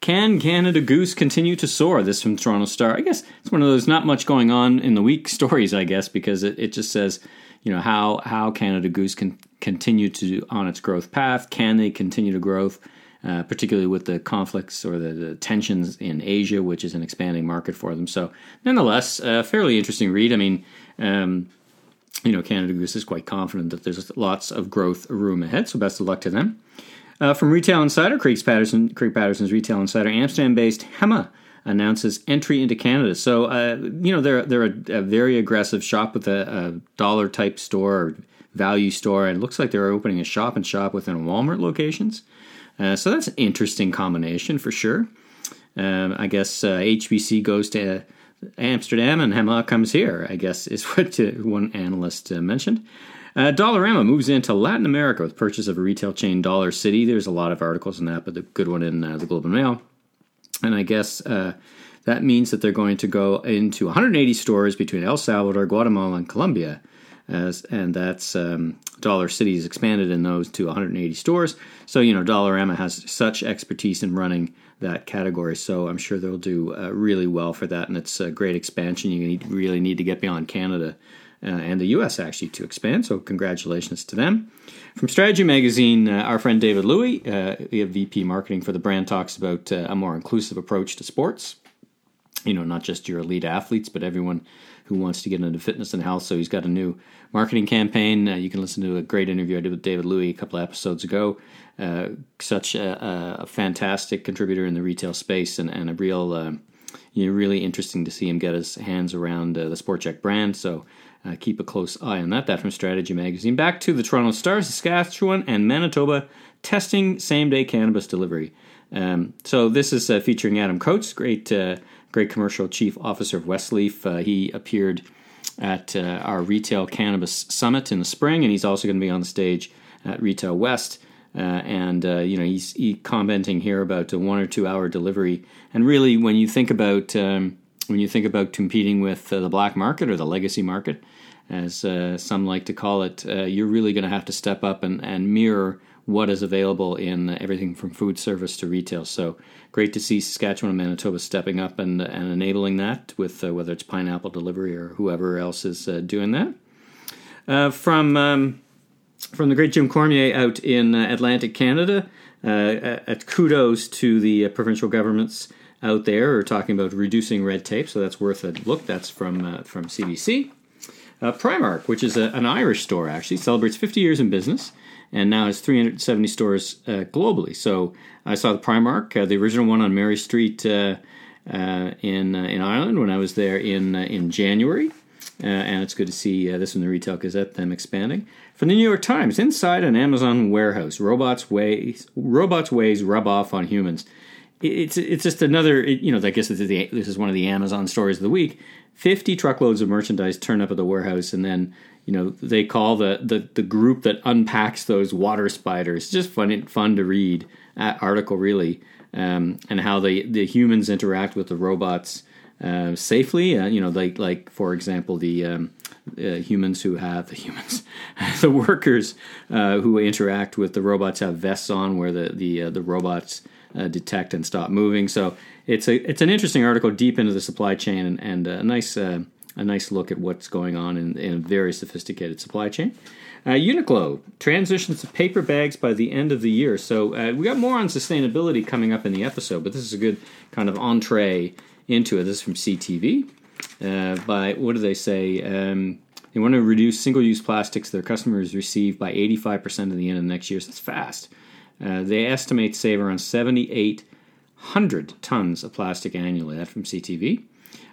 Can Canada Goose continue to soar? This from Toronto Star. I guess it's one of those not much going on in the week stories. I guess because it, it just says you know how how Canada Goose can continue to on its growth path. Can they continue to growth? Uh, particularly with the conflicts or the, the, tensions in Asia, which is an expanding market for them. So, nonetheless, a fairly interesting read. I mean, um, you know, Canada Goose is quite confident that there's lots of growth room ahead. So best of luck to them. Uh, from Retail Insider, Craig Patterson, Craig Patterson's Retail Insider, Amsterdam-based Hema announces entry into Canada. So uh, you know they're they're a, a, very aggressive shop with a, a dollar type store or value store, and it looks like they're opening a shop and shop within Walmart locations. Uh, so that's an interesting combination for sure. Um, I guess HBC uh, goes to Amsterdam and Hema comes here, I guess, is what uh, one analyst uh, mentioned. Uh, Dollarama moves into Latin America with purchase of a retail chain, Dollar City. There's a lot of articles on that, but the good one in uh, the Globe and Mail. And I guess uh, that means that they're going to go into 180 stores between El Salvador, Guatemala, and Colombia. As, and that's um, Dollar City has expanded in those to 180 stores. So, you know, Dollarama has such expertise in running that category. So I'm sure they'll do uh, really well for that, and it's a great expansion. You need, really need to get beyond Canada uh, and the U.S. actually to expand. So congratulations to them. From Strategy Magazine, uh, our friend David Louie, uh, VP Marketing for the brand, talks about uh, a more inclusive approach to sports. You know, not just your elite athletes, but everyone who wants to get into fitness and health. So he's got a new marketing campaign. Uh, you can listen to a great interview I did with David Louie a couple episodes ago. Uh, such a, a, fantastic contributor in the retail space and, and a real, uh, you know, really interesting to see him get his hands around uh, the Sport Chek brand. So uh, keep a close eye on that. That from Strategy Magazine. Back to the Toronto Stars, Saskatchewan, and Manitoba testing same day cannabis delivery. Um, so this is uh, featuring Adam Coates, great, uh, great commercial chief officer of Westleaf. He appeared at our retail cannabis summit in the spring, and he's also going to be on the stage at Retail West. Uh, and uh, you know he's he commenting here about a one or two hour delivery. And really, when you think about um, when you think about competing with uh, the black market or the legacy market, as uh, some like to call it, uh, you're really going to have to step up and, and mirror what is available in everything from food service to retail. So great to see Saskatchewan and Manitoba stepping up and, and enabling that with uh, whether it's pineapple delivery or whoever else is doing that. from um, from the great Jim Cormier out in uh, Atlantic Canada. Uh, at kudos to the uh, provincial governments out there are talking about reducing red tape, so that's worth a look. That's from uh, from CBC. Uh, Primark, which is a, an Irish store, actually celebrates 50 years in business and now has 370 stores globally. So I saw the Primark, the original one on Mary Street in in Ireland when I was there in in January. Uh, and it's good to see uh, this in the Retail Gazette, them expanding. From the New York Times, inside an Amazon warehouse, robots ways robots ways rub off on humans. It's it's just another you know I guess this is, the, this is one of the Amazon stories of the week. Fifty truckloads of merchandise turn up at the warehouse, and then you know they call the the, the group that unpacks those water spiders. Just fun fun to read that article really, um, and how the the humans interact with the robots uh, safely. Uh, you know, like like for example, the um, uh, humans who have the humans, the workers uh, who interact with the robots have vests on where the the uh, the robots detect and stop moving. So it's a it's an interesting article deep into the supply chain and, and a nice a nice look at what's going on in, in a very sophisticated supply chain. Uh, Uniqlo transitions to paper bags by the end of the year. So uh, we got more on sustainability coming up in the episode, but this is a good kind of entree into it. This is from CTV. Uh, by what do they say? Um, they want to reduce single-use plastics their customers receive by 85% at the end of the next year. So that's fast. Uh, they estimate save around 7,800 tons of plastic annually. That from CTV.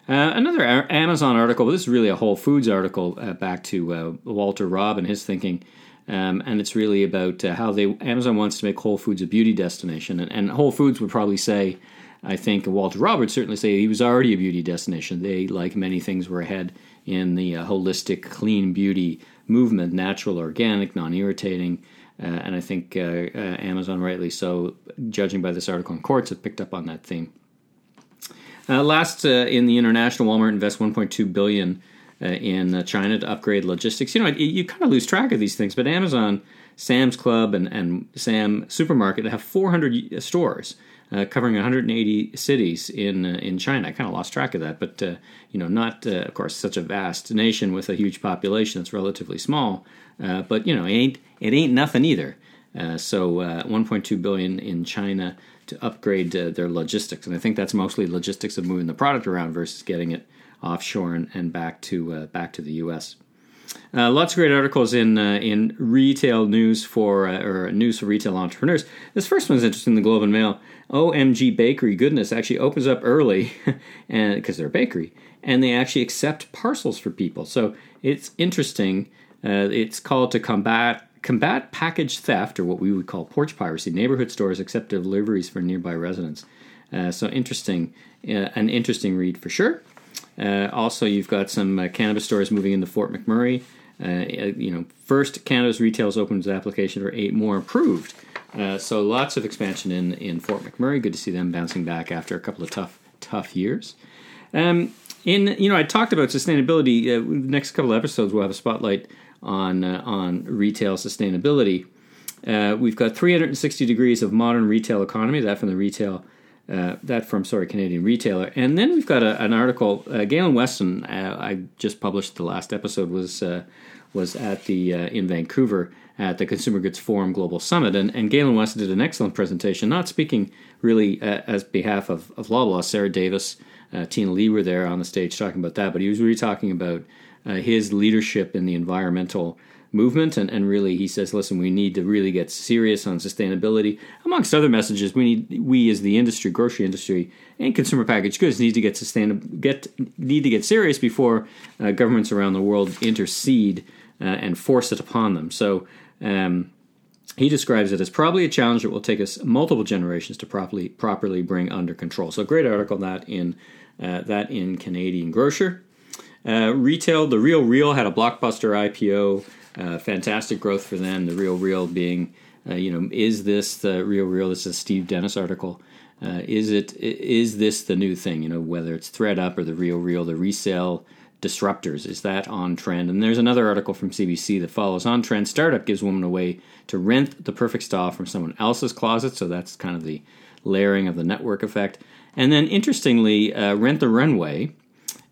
Uh, another Amazon article, but this is really a Whole Foods article uh, back to uh, Walter Robb and his thinking. Um, and it's really about uh, how they Amazon wants to make Whole Foods a beauty destination, and, and Whole Foods would probably say, I think Walter Roberts certainly say he was already a beauty destination. They, like many things, were ahead in the uh, holistic, clean beauty movement, natural, organic, non-irritating. Uh, and I think uh, uh, Amazon, rightly so, judging by this article in Quartz, have picked up on that theme. Uh, last, uh, in the international, Walmart invests 1.2 billion in China to upgrade logistics. You know, you, you kind of lose track of these things, but Amazon, Sam's Club, and, and Sam Supermarket have 400 stores. Uh, covering 180 cities in uh, in China. I kind of lost track of that, but uh, you know, not of course such a vast nation with a huge population that's relatively small. but you know, it ain't it ain't nothing either. so 1.2 billion in China to upgrade uh, their logistics. And I think that's mostly logistics of moving the product around versus getting it offshore and, and back to uh, back to the U.S. Uh, lots of great articles in uh, in retail news for uh, or news for retail entrepreneurs. This first one's interesting. The Globe and Mail. OMG Bakery Goodness actually opens up early, and because they're a bakery, and they actually accept parcels for people. So it's interesting. Uh, it's called to combat combat package theft, or what we would call porch piracy. Neighborhood stores accept deliveries for nearby residents. Uh, so interesting, uh, an interesting read for sure. Uh, also, you've got some uh, cannabis stores moving into Fort McMurray. Uh, you know, first cannabis retail's opened its application for eight more approved. So lots of expansion in in Fort McMurray. Good to see them bouncing back after a couple of tough tough years. Um, in you know, I talked about sustainability. next couple of episodes, we'll have a spotlight on uh, on retail sustainability. Uh, we've got 360 degrees of modern retail economy. That from the retail. Uh, that from sorry Canadian retailer, and then we've got a, an article. Uh, Galen Weston, uh, I just published the last episode was uh, was at the in Vancouver at the Consumer Goods Forum Global Summit, and, and Galen Weston did an excellent presentation. Not speaking really as behalf of, of Loblaw, Sarah Davis, Tina Lee were there on the stage talking about that, but he was really talking about uh, his leadership in the environmental movement and, and really he says listen we need to really get serious on sustainability amongst other messages we need we as the industry grocery industry and consumer packaged goods need to get sustainable get need to get serious before uh, governments around the world intercede uh, and force it upon them so um, he describes it as probably a challenge that will take us multiple generations to properly properly bring under control so great article that in uh, that in Canadian Grocer uh, retail, the Real Real had a blockbuster IPO. Uh, fantastic growth for them. The Real Real being, uh, you know, is this the Real Real? This is a Steve Dennis article. Uh, is it is this the new thing? You know, whether it's ThredUp or the Real Real, the resale disruptors is that on trend? And there's another article from CBC that follows on trend. Startup gives women a way to rent the perfect style from someone else's closet. So that's kind of the layering of the network effect. And then interestingly, uh, Rent the Runway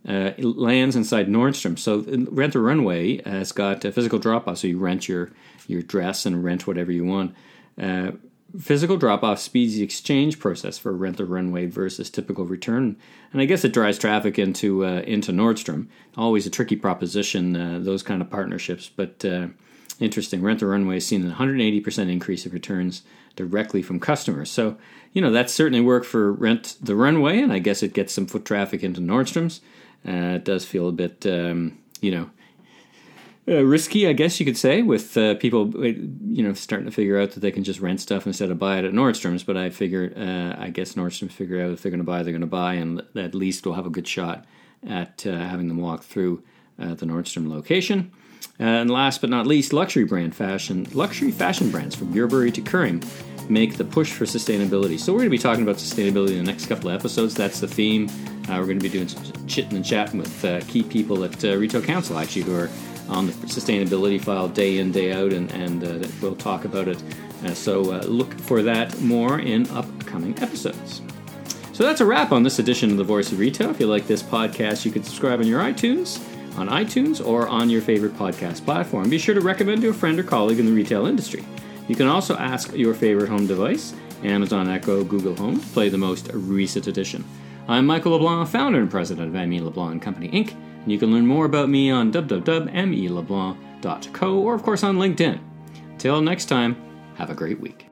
uh, lands inside Nordstrom. So Rent the Runway has got a physical drop off, so you rent your your dress and rent whatever you want. Uh, physical drop off speeds the exchange process for Rent the Runway versus typical return, and I guess it drives traffic into uh, into Nordstrom. Always a tricky proposition, uh, those kind of partnerships, but. Uh, interesting. Rent the Runway has seen a 180% increase in returns directly from customers. So, you know, that certainly worked for Rent the Runway, and I guess it gets some foot traffic into Nordstrom's. Uh, it does feel a bit, um, you know, uh, risky, I guess you could say, with uh, people, uh, you know, starting to figure out that they can just rent stuff instead of buy it at Nordstrom's. But I figure, uh, I guess Nordstrom's figure out if they're going to buy, they're going to buy, and at least we'll have a good shot at uh, having them walk through uh, the Nordstrom location. and last but not least, luxury brand fashion, luxury fashion brands from Burberry to Kering make the push for sustainability. So we're going to be talking about sustainability in the next couple of episodes. That's the theme. Uh, we're going to be doing some chitting and chatting with uh, key people at uh, Retail Council, actually, who are on the sustainability file day in, day out, and, and uh, we'll talk about it. Uh, so uh, look for that more in upcoming episodes. So that's a wrap on this edition of The Voice of Retail. If you like this podcast, you can subscribe on your iTunes, on iTunes, or on your favorite podcast platform. Be sure to recommend to a friend or colleague in the retail industry. You can also ask your favorite home device, Amazon Echo, Google Home, to play the most recent edition. I'm Michael LeBlanc, founder and president of ME LeBlanc Company Inc., and you can learn more about me on www.meleblanc.co or, of course, on LinkedIn. Till next time, have a great week.